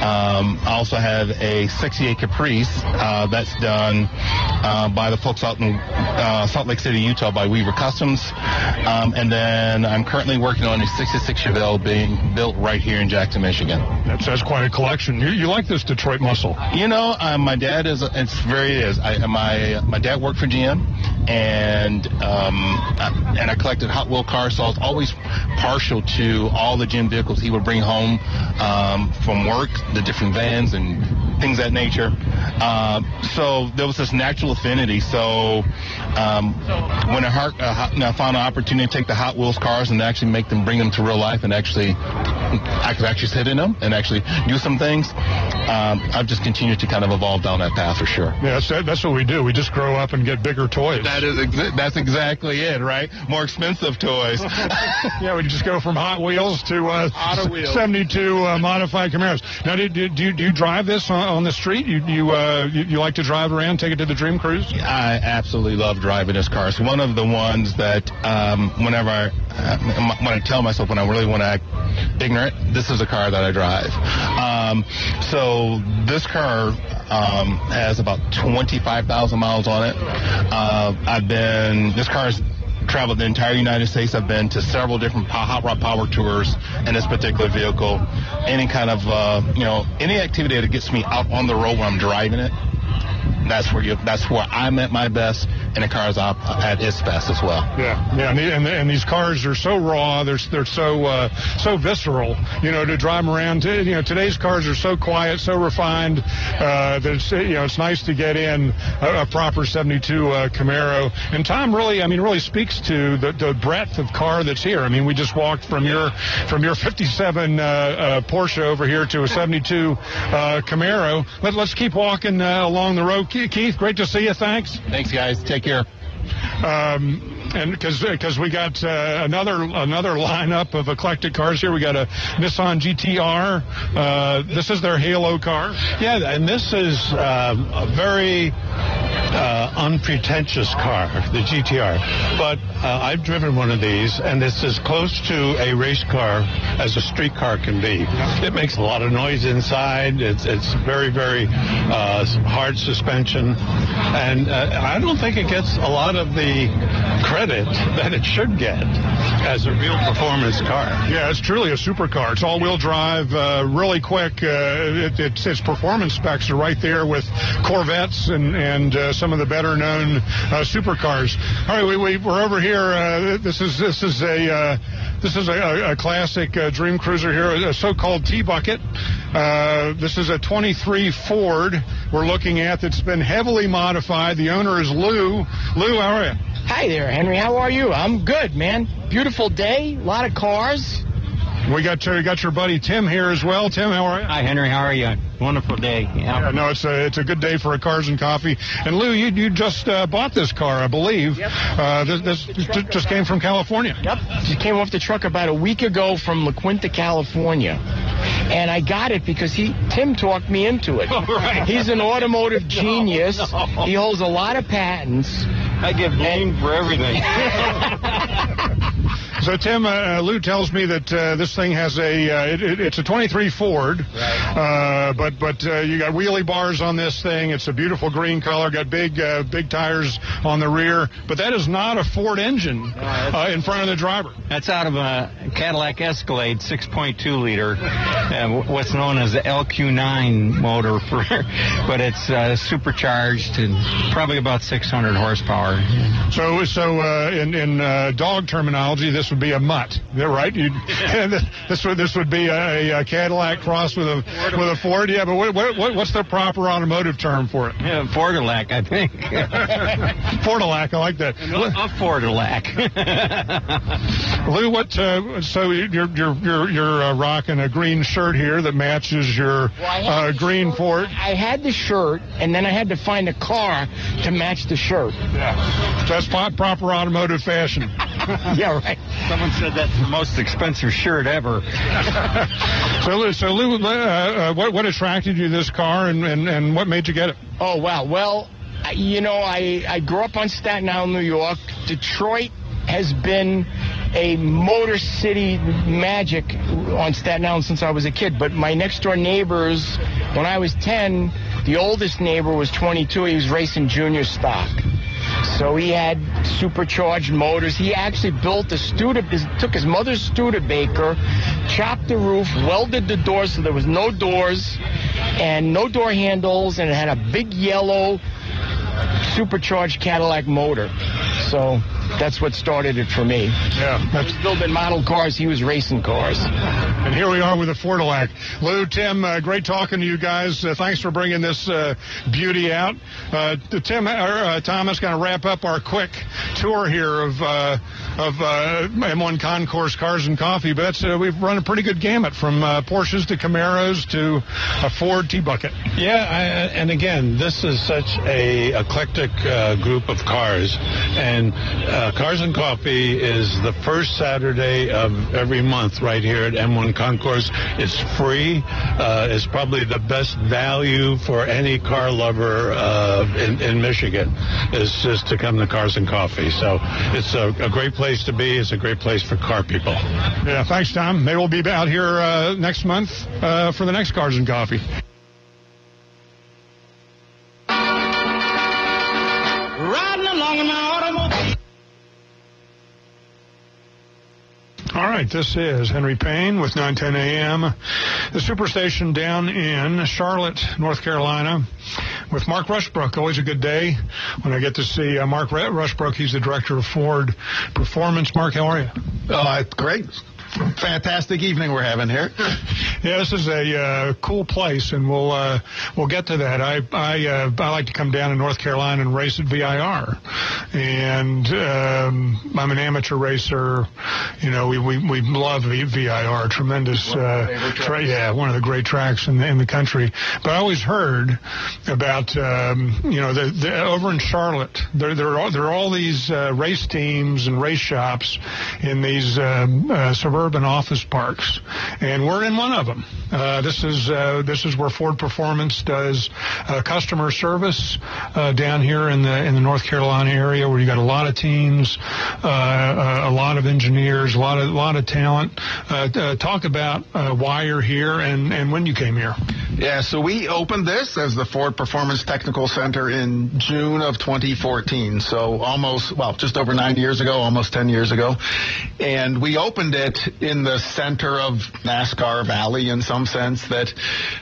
Um, I also have a 68 Caprice uh, that's done uh, by the folks out in uh, Salt Lake City, Utah, by Weaver Customs. Um, and then I'm currently working on a 66 Chevelle being built right here in Jackson, Michigan. That's, that's quite a collection. You, you like this Detroit muscle? You know, uh, my dad is. It's very it is. I, my my dad worked for GM, and um, I, and I collected Hot Wheel cars, so I was always partial to all the GM vehicles he would bring home um, from work, the different vans and things that nature. Uh, so there was this natural affinity. So um, when I, heart, uh, I found an opportunity to take the Hot Wheels cars and actually make them, bring them to real life, and actually, I could actually sit in them and actually do some things. Um, I've just continued to kind of evolve down that path for sure. Yeah, that's, that's what we do. We just grow up and get bigger toys. That is exa- that's exactly it, right? More expensive toys. *laughs* yeah, we just go from Hot Wheels to uh, Auto Wheels. 72 uh, modified Camaros. Now, do, do, do, you, do you drive this on, on the street? You you, uh, you, you like to drive around, take it to the Dream Cruise? I absolutely love driving this car. It's one of the ones that um, whenever I, uh, when I tell myself when I really want to act ignorant, this is a car that I drive. Um, so this car um, has about 25,000 miles on it. Uh, I've been this car's traveled the entire United States. I've been to several different hot rod power tours in this particular vehicle. Any kind of, uh, you know, any activity that gets me out on the road when I'm driving it, that's where you, that's where I'm at my best, and the car's up at its best as well. Yeah, yeah, and, the, and, the, and these cars are so raw, they're they're so uh, so visceral. You know, to drive around. To, you know, today's cars are so quiet, so refined. Uh, that it's, you know, it's nice to get in a, a proper '72 uh, Camaro. And Tom really, I mean, really speaks to the, the breadth of car that's here. I mean, we just walked from your from your '57 uh, uh, Porsche over here to a '72 uh, Camaro. Let, let's keep walking along the road. Keith, great to see you. Thanks. Thanks, guys. Take care. Um, and because because we got uh, another another lineup of eclectic cars here. We got a Nissan GTR. Uh, this is their Halo car. Yeah, and this is um, a very uh, unpretentious car, the GTR. But uh, I've driven one of these, and it's as close to a race car as a street car can be. It makes a lot of noise inside. It's it's very very uh, hard suspension, and uh, I don't think it gets a lot of the credit that it should get as a real performance car. Yeah, it's truly a supercar. It's all-wheel drive, uh, really quick. Uh, it, it's, its performance specs are right there with Corvettes and and uh, some of the better-known uh, supercars. All right, we, we we're over here. Uh, this is this is a uh, this is a, a classic uh, Dream Cruiser here, a so-called T-bucket. Uh, this is a 23 Ford we're looking at that's been heavily modified. The owner is Lou. Lou, how are you? Hi there, Henry. How are you? I'm good, man. Beautiful day, a lot of cars. We got your, got your buddy Tim here as well. Tim, how are you? Hi, Henry. How are you? Wonderful day. Yeah. Yeah, no, it's a it's a good day for a cars and coffee. And Lou, you you just uh, bought this car, I believe. Yep. Uh, this this j- just came from California. Yep. Just came off the truck about a week ago from La Quinta, California. And I got it because he Tim talked me into it. *laughs* right. He's an automotive *laughs* genius. no. He holds a lot of patents. I give name for everything. *laughs* So Tim, uh, Lou tells me that uh, this thing has a uh, it, it, it's a 23 Ford, uh, but but uh, you got wheelie bars on this thing. It's a beautiful green color. Got big uh, big tires on the rear, but that is not a Ford engine uh, in front of the driver. That's out of a Cadillac Escalade 6.2 liter, uh, what's known as the LQ9 motor, for, *laughs* but it's uh, supercharged and probably about 600 horsepower. So so uh, in in uh, dog terminology, this would be a mutt. Is that right? You'd, *laughs* this would this would be a, a Cadillac crossed with a with a Ford. Yeah, but what, what what's the proper automotive term for it? Yeah, Fordilac, I think. *laughs* Fordilac, I like that. A Fordilac. *laughs* Lou, what? Uh, so you're you're you're you're uh, rocking a green shirt here that matches your uh, green Ford. I had the shirt, and then I had to find a car to match the shirt. Yeah. So that's proper automotive fashion. yeah, right. Someone said that's the most expensive shirt ever. *laughs* So Lou, so Lou, uh, uh, what what attracted you to this car, and, and and what made you get it? Oh wow. Well, you know, I I grew up on Staten Island, New York. Detroit has been a motor city magic on Staten Island since I was a kid. But my next door neighbors, when I was 10, the oldest neighbor was 22. He was racing junior stock. So he had supercharged motors. He actually built a Studebaker, took his mother's Studebaker, chopped the roof, welded the doors so there was no doors and no door handles, and it had a big yellow supercharged Cadillac motor. So that's what started it for me. Yeah, I was building model cars. He was racing cars. And here we are with a Fordilac. Lou, Tim, uh, great talking to you guys. Uh, thanks for bringing this uh, beauty out. Uh, Tim, or, uh, Thomas, going to wrap up our quick tour here of uh, of uh, M1 Concourse Cars and Coffee. But that's, uh, we've run a pretty good gamut from uh, Porsches to Camaros to a Ford T-Bucket. Yeah, I, and again, this is such a eclectic uh, group of cars, and uh, Cars and Coffee is the first Saturday of every month right here at M1 Concourse. It's free. Uh, it's probably the best value for any car lover uh, in, in Michigan. Is just to come to Cars and Coffee. So it's a, a great place to be. It's a great place for car people. Yeah, thanks, Tom. Maybe we'll be out here uh, next month uh, for the next Cars and Coffee. All right, this is Henry Payne with 910 AM, the superstation down in Charlotte, North Carolina, with Mark Rushbrook. Always a good day when I get to see uh, Mark Rushbrook. He's the director of Ford Performance. Mark, how are you? Uh, great. Fantastic evening we're having here. *laughs* Yeah, this is a uh, cool place, and we'll uh, we'll get to that. I I uh, I like to come down to North Carolina and race at VIR, and um, I'm an amateur racer. You know, we we, we love VIR, tremendous. Uh, tra- yeah, one of the great tracks in the, in the country. But I always heard about um, you know the, the over in Charlotte. There there are there are all these uh, race teams and race shops in these um, uh, suburban office parks, and we're in one of them. Uh, this is uh, this is where Ford Performance does uh, customer service uh, down here in the in the North Carolina area, where you got a lot of teams, a lot of engineers, a lot of a lot of talent. Talk about why you're here and and when you came here. Yeah, so we opened this as the Ford Performance Technical Center in June of 2014. So almost, well, just over nine years ago, almost 10 years ago. And we opened it in the center of NASCAR Valley in some sense that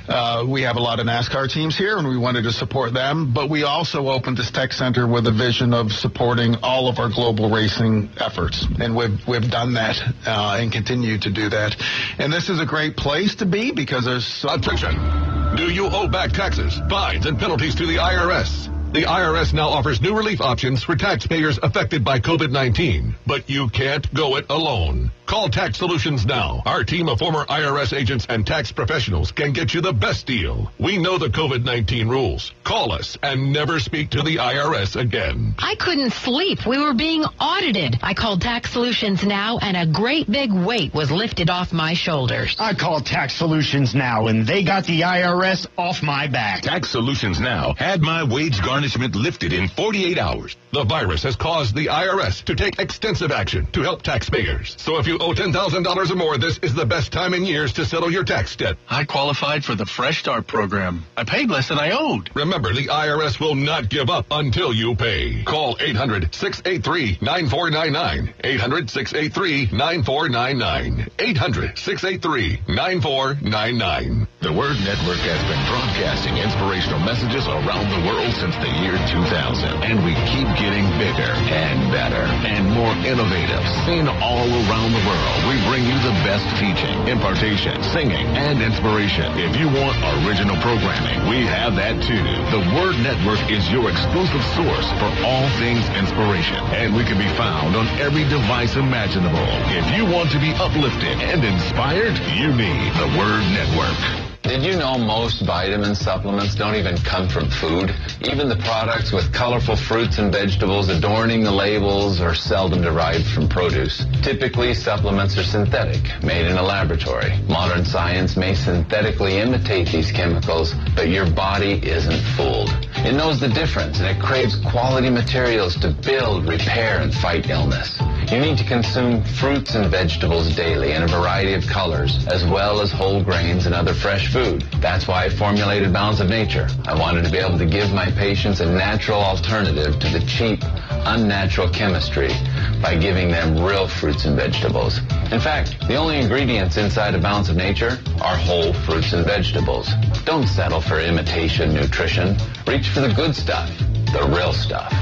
uh, we have a lot of NASCAR teams here and we wanted to support them. But we also opened this tech center with a vision of supporting all of our global racing efforts. And we've, we've done that uh, and continue to do that. And this is a great place to be because there's so Attention! Do you owe back taxes, fines, and penalties to the IRS? The IRS now offers new relief options for taxpayers affected by COVID-19, but you can't go it alone. Call Tax Solutions now. Our team of former IRS agents and tax professionals can get you the best deal. We know the COVID-19 rules. Call us and never speak to the IRS again. I couldn't sleep. We were being audited. I called Tax Solutions now, and a great big weight was lifted off my shoulders. I called Tax Solutions now, and they got the IRS off my back. Tax Solutions Now had my wage garnishment lifted in 48 hours. The virus has caused the IRS to take extensive action to help taxpayers. So if you owe $10,000 or more, this is the best time in years to settle your tax debt. I qualified for the Fresh Start program. I paid less than I owed. Remember, the IRS will not give up until you pay. Call 800-683-9499. 800-683-9499. 800-683-9499. The Word Network has been broadcasting inspirational messages around the world since the year 2000. And we keep getting bigger and better and more innovative. Seen all around the world, we bring you the best teaching, impartation, singing, and inspiration. If you want original programming, we have that too. The Word Network is your exclusive source for all things inspiration. And we can be found on every device imaginable. If you want to be uplifted and inspired, you need the Word Network. Did you know most vitamin supplements don't even come from food? Even the products with colorful fruits and vegetables adorning the labels are seldom derived from produce. Typically, supplements are synthetic, made in a laboratory. Modern science may synthetically imitate these chemicals, but your body isn't fooled. It knows the difference and it craves quality materials to build, repair, and fight illness. You need to consume fruits and vegetables daily in a variety of colors, as well as whole grains and other fresh food. That's why I formulated Balance of Nature. I wanted to be able to give my patients a natural alternative to the cheap, unnatural chemistry by giving them real fruits and vegetables. In fact, the only ingredients inside a Balance of Nature are whole fruits and vegetables. Don't settle for imitation nutrition. Reach for the good stuff, the real stuff.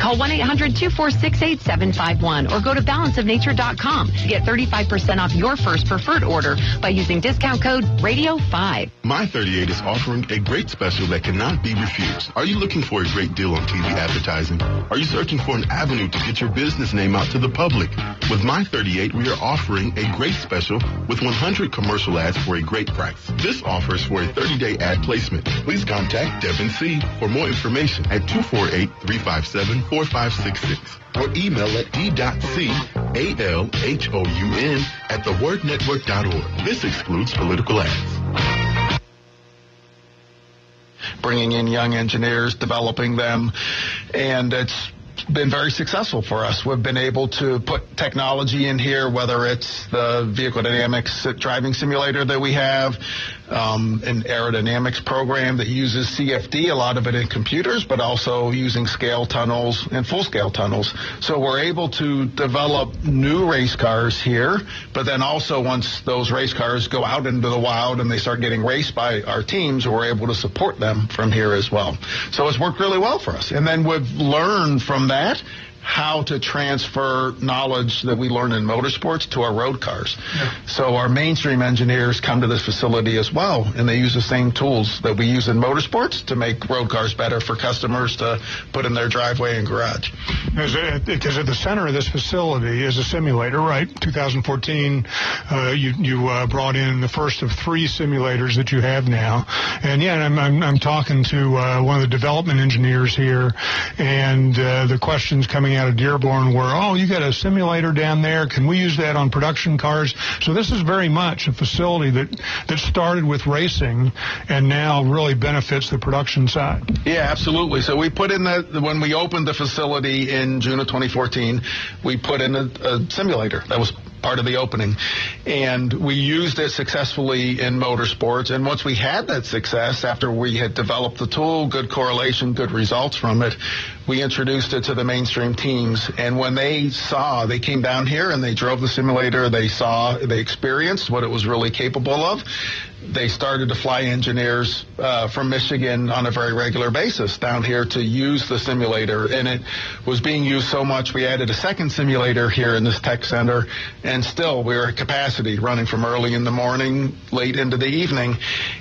Call 1-800-246-8751 or go to balanceofnature.com to get 35% off your first preferred order by using discount code RADIO5. My 38 is offering a great special that cannot be refused. Are you looking for a great deal on TV advertising? Are you searching for an avenue to get your business name out to the public? With My 38, we are offering a great special with 100 commercial ads for a great price. This offer is for a 30-day ad placement. Please contact Devin C. for more information at 248-357-4566 or email at d.c.alhoun at thewordnetwork.org. This excludes political ads bringing in young engineers, developing them, and it's been very successful for us. We've been able to put technology in here, whether it's the vehicle dynamics driving simulator that we have, um, an aerodynamics program that uses CFD, a lot of it in computers, but also using scale tunnels and full scale tunnels. So we're able to develop new race cars here, but then also once those race cars go out into the wild and they start getting raced by our teams, we're able to support them from here as well. So it's worked really well for us. And then we've learned from that how to transfer knowledge that we learn in motorsports to our road cars. So our mainstream engineers come to this facility as well, and they use the same tools that we use in motorsports to make road cars better for customers to put in their driveway and garage. Because at the center of this facility is a simulator, right? 2014, uh, you you uh, brought in the first of three simulators that you have now, and yeah, I'm I'm, I'm talking to uh, one of the development engineers here, and uh, the questions coming out of Dearborn were, oh, you got a simulator down there? Can we use that on production cars? So this is very much a facility that that started with racing and now really benefits the production side. Yeah, absolutely. So we put in the when we opened the facility in June of 2014, we put in a, a simulator that was part of the opening. And we used it successfully in motorsports. And once we had that success, after we had developed the tool, good correlation, good results from it, we introduced it to the mainstream teams. And when they saw, they came down here and they drove the simulator, they saw, they experienced what it was really capable of. They started to fly engineers uh, from Michigan on a very regular basis down here to use the simulator. And it was being used so much, we added a second simulator here in this tech center. And still, we were at capacity, running from early in the morning, late into the evening.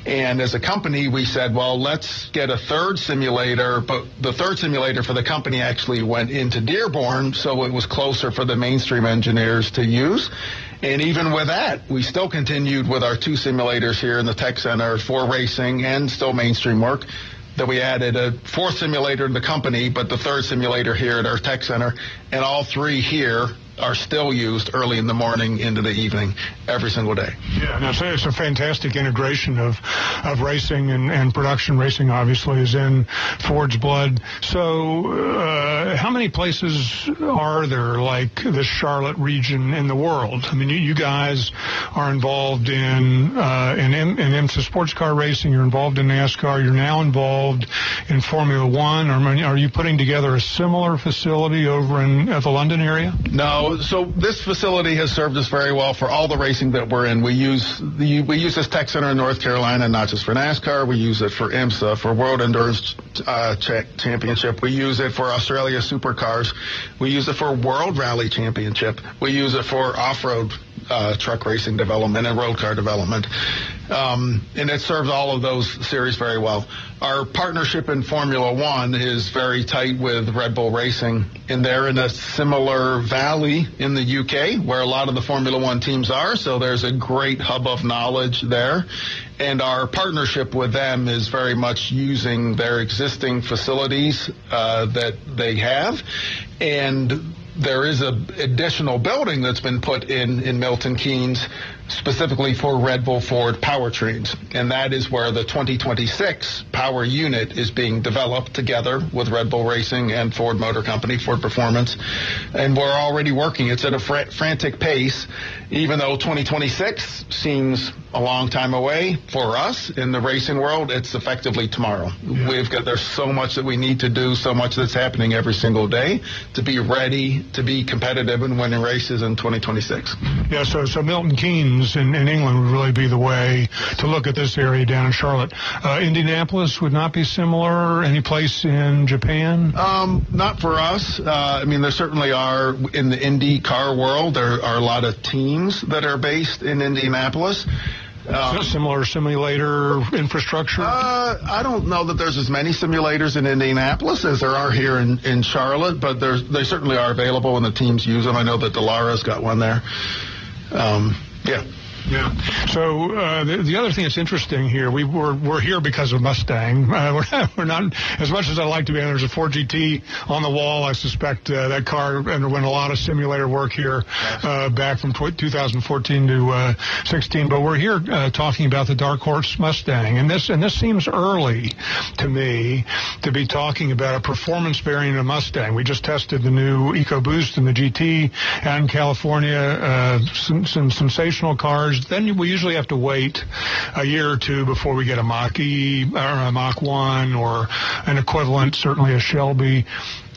And as a company, we said, well, let's get a third simulator. But the third simulator for the company actually went into Dearborn, so it was closer for the mainstream engineers to use. And even with that, we still continued with our two simulators here in the tech center for racing and still mainstream work. That we added a fourth simulator in the company, but the third simulator here at our tech center, and all three here are still used early in the morning into the evening every single day. Yeah, no, so it's a fantastic integration of of racing and, and production. Racing obviously is in Ford's blood. So, uh, how many places are there like the Charlotte region in the world? I mean, you, you guys are involved in uh, in, in IMSA sports car racing. You're involved in NASCAR. You're now involved in Formula One. Or are you putting together a similar facility over in the London area? So this facility has served us very well for all the racing that we're in. We use the, we use this tech center in North Carolina not just for NASCAR. We use it for IMSA for World Endurance uh, Championship. We use it for Australia Supercars. We use it for World Rally Championship. We use it for off-road uh, truck racing development and road car development. Um, and it serves all of those series very well. Our partnership in Formula One is very tight with Red Bull Racing, and they're in a similar valley in the UK where a lot of the Formula One teams are. So there's a great hub of knowledge there. And our partnership with them is very much using their existing facilities uh, that they have. And there is an additional building that's been put in in Milton Keynes specifically for Red Bull Ford powertrains. And that is where the 2026 power unit is being developed together with Red Bull Racing and Ford Motor Company, Ford Performance. And we're already working. It's at a fr- frantic pace, even though 2026 seems a long time away for us in the racing world. It's effectively tomorrow. Yeah. We've got, there's so much that we need to do, so much that's happening every single day to be ready to be competitive and winning races in 2026. Yeah, so, so Milton Keynes in, in, England would really be the way to look at this area down in Charlotte. Uh, Indianapolis would not be similar. Any place in Japan? Um, not for us. Uh, I mean, there certainly are in the Indy car world. There are a lot of teams that are based in Indianapolis. Um, similar simulator infrastructure? Uh, I don't know that there's as many simulators in Indianapolis as there are here in, in Charlotte, but they certainly are available and the teams use them. I know that Dallara's got one there. Um, yeah. Yeah. So uh, the, the other thing that's interesting here, we were we're here because of Mustang. Uh, *laughs* we're, not, we're not as much as I'd like to be. There's a Ford GT on the wall. I suspect uh, that car underwent a lot of simulator work here uh, back from 2014 to uh, 16. But we're here uh, talking about the Dark Horse Mustang, and this and this seems early to me to be talking about a performance variant of Mustang. We just tested the new EcoBoost in the GT out in California. some, some sensational cars Then we usually have to wait a year or two before we get a Mach E or a Mach 1 or an equivalent, certainly a Shelby.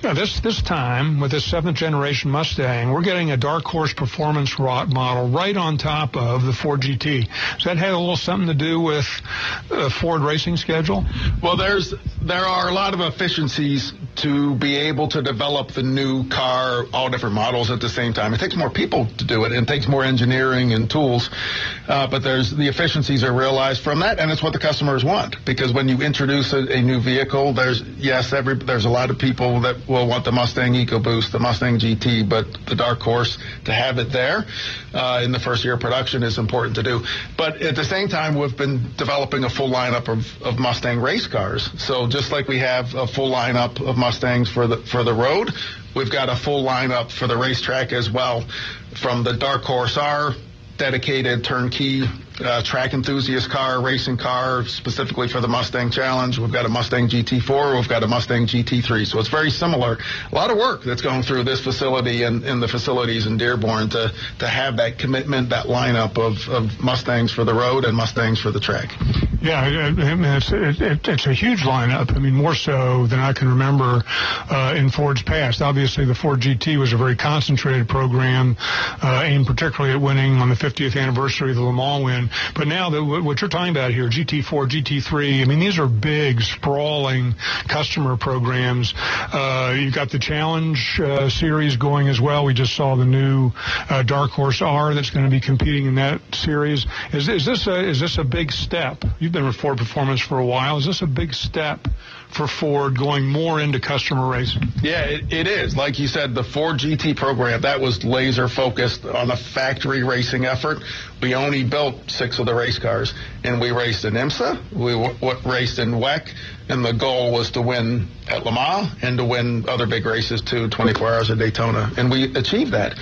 Yeah, this this time with this seventh generation Mustang, we're getting a dark horse performance model right on top of the Ford GT. Does that have a little something to do with the Ford racing schedule? Well, there's there are a lot of efficiencies to be able to develop the new car, all different models at the same time. It takes more people to do it and it takes more engineering and tools. Uh, but there's the efficiencies are realized from that, and it's what the customers want. Because when you introduce a, a new vehicle, there's yes, every there's a lot of people that will want the Mustang EcoBoost, the Mustang GT, but the dark horse to have it there uh, in the first year of production is important to do. But at the same time, we've been developing a full lineup of, of Mustang race cars. So just like we have a full lineup of Mustangs for the for the road, we've got a full lineup for the racetrack as well, from the Dark Horse R dedicated turnkey uh, track enthusiast car, racing car, specifically for the Mustang Challenge. We've got a Mustang GT4. We've got a Mustang GT3. So it's very similar. A lot of work that's going through this facility and, and the facilities in Dearborn to, to have that commitment, that lineup of, of Mustangs for the road and Mustangs for the track. Yeah, I mean, it's, it, it's a huge lineup. I mean, more so than I can remember uh, in Ford's past. Obviously, the Ford GT was a very concentrated program uh, aimed particularly at winning on the 50th anniversary of the Le Mans win. But now what you're talking about here, GT4, GT3, I mean, these are big, sprawling customer programs. Uh, you've got the Challenge uh, series going as well. We just saw the new uh, Dark Horse R that's going to be competing in that series. Is, is this a, is this a big step? You've been with Ford Performance for a while. Is this a big step for Ford going more into customer racing? Yeah, it, it is. Like you said, the Ford GT program, that was laser focused on a factory racing effort. We only built six of the race cars, and we raced in IMSA, we w- w- raced in WEC, and the goal was to win at Le Mans and to win other big races too, 24 Hours of Daytona, and we achieved that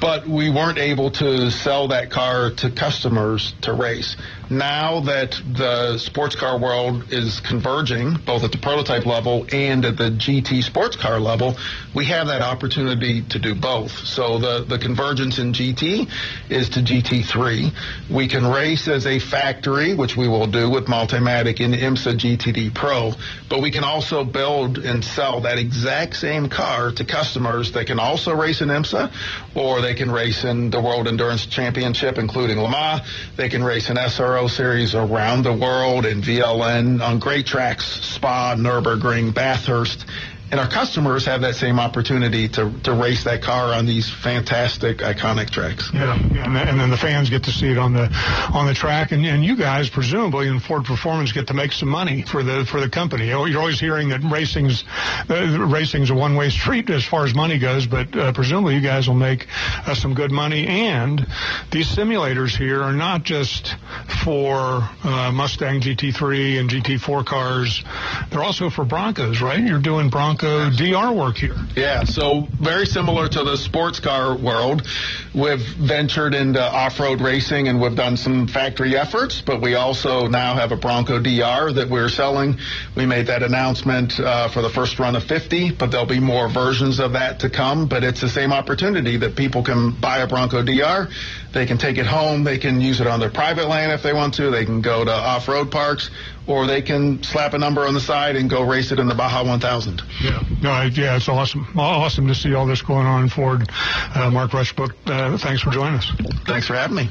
but we weren't able to sell that car to customers to race. Now that the sports car world is converging, both at the prototype level and at the GT sports car level, we have that opportunity to do both. So the, the convergence in GT is to GT3. We can race as a factory, which we will do with Multimatic in IMSA GTD Pro, but we can also build and sell that exact same car to customers that can also race in IMSA or they can race in the World Endurance Championship, including Le Mans. They can race in SRO series around the world in VLN on great tracks, Spa, Nürburgring, Bathurst. And our customers have that same opportunity to, to race that car on these fantastic, iconic tracks. Yeah, and, then, and, then the fans get to see it on the on the track, and, and you guys presumably in Ford Performance get to make some money for the for the company. You're always hearing that racing's uh, racing's a one way street as far as money goes, but uh, presumably you guys will make uh, some good money. And these simulators here are not just for uh, Mustang GT3 and GT4 cars; they're also for Broncos, right? You're doing Broncos Bronco DR work here. Yeah, so very similar to the sports car world. We've ventured into off-road racing and we've done some factory efforts, but we also now have a Bronco DR that we're selling. We made that announcement uh, for the first run of 50, but there'll be more versions of that to come. But it's the same opportunity that people can buy a Bronco DR. They can take it home. They can use it on their private land if they want to. They can go to off-road parks or they can slap a number on the side and go race it in the Baja 1000. Yeah, no, yeah, it's awesome. Awesome to see all this going on in Ford. Uh, Mark Rushbrook, uh, thanks for joining us. Thanks for having me.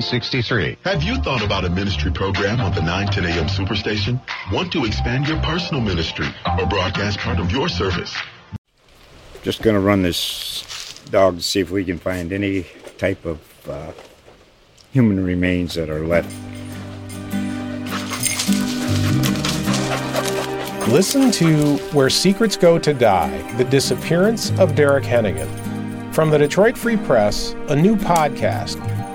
63. Have you thought about a ministry program on the 910 AM Superstation? Want to expand your personal ministry or broadcast part of your service? Just going to run this dog to see if we can find any type of uh, human remains that are left. Listen to Where Secrets Go to Die The Disappearance of Derek Hennigan. From the Detroit Free Press, a new podcast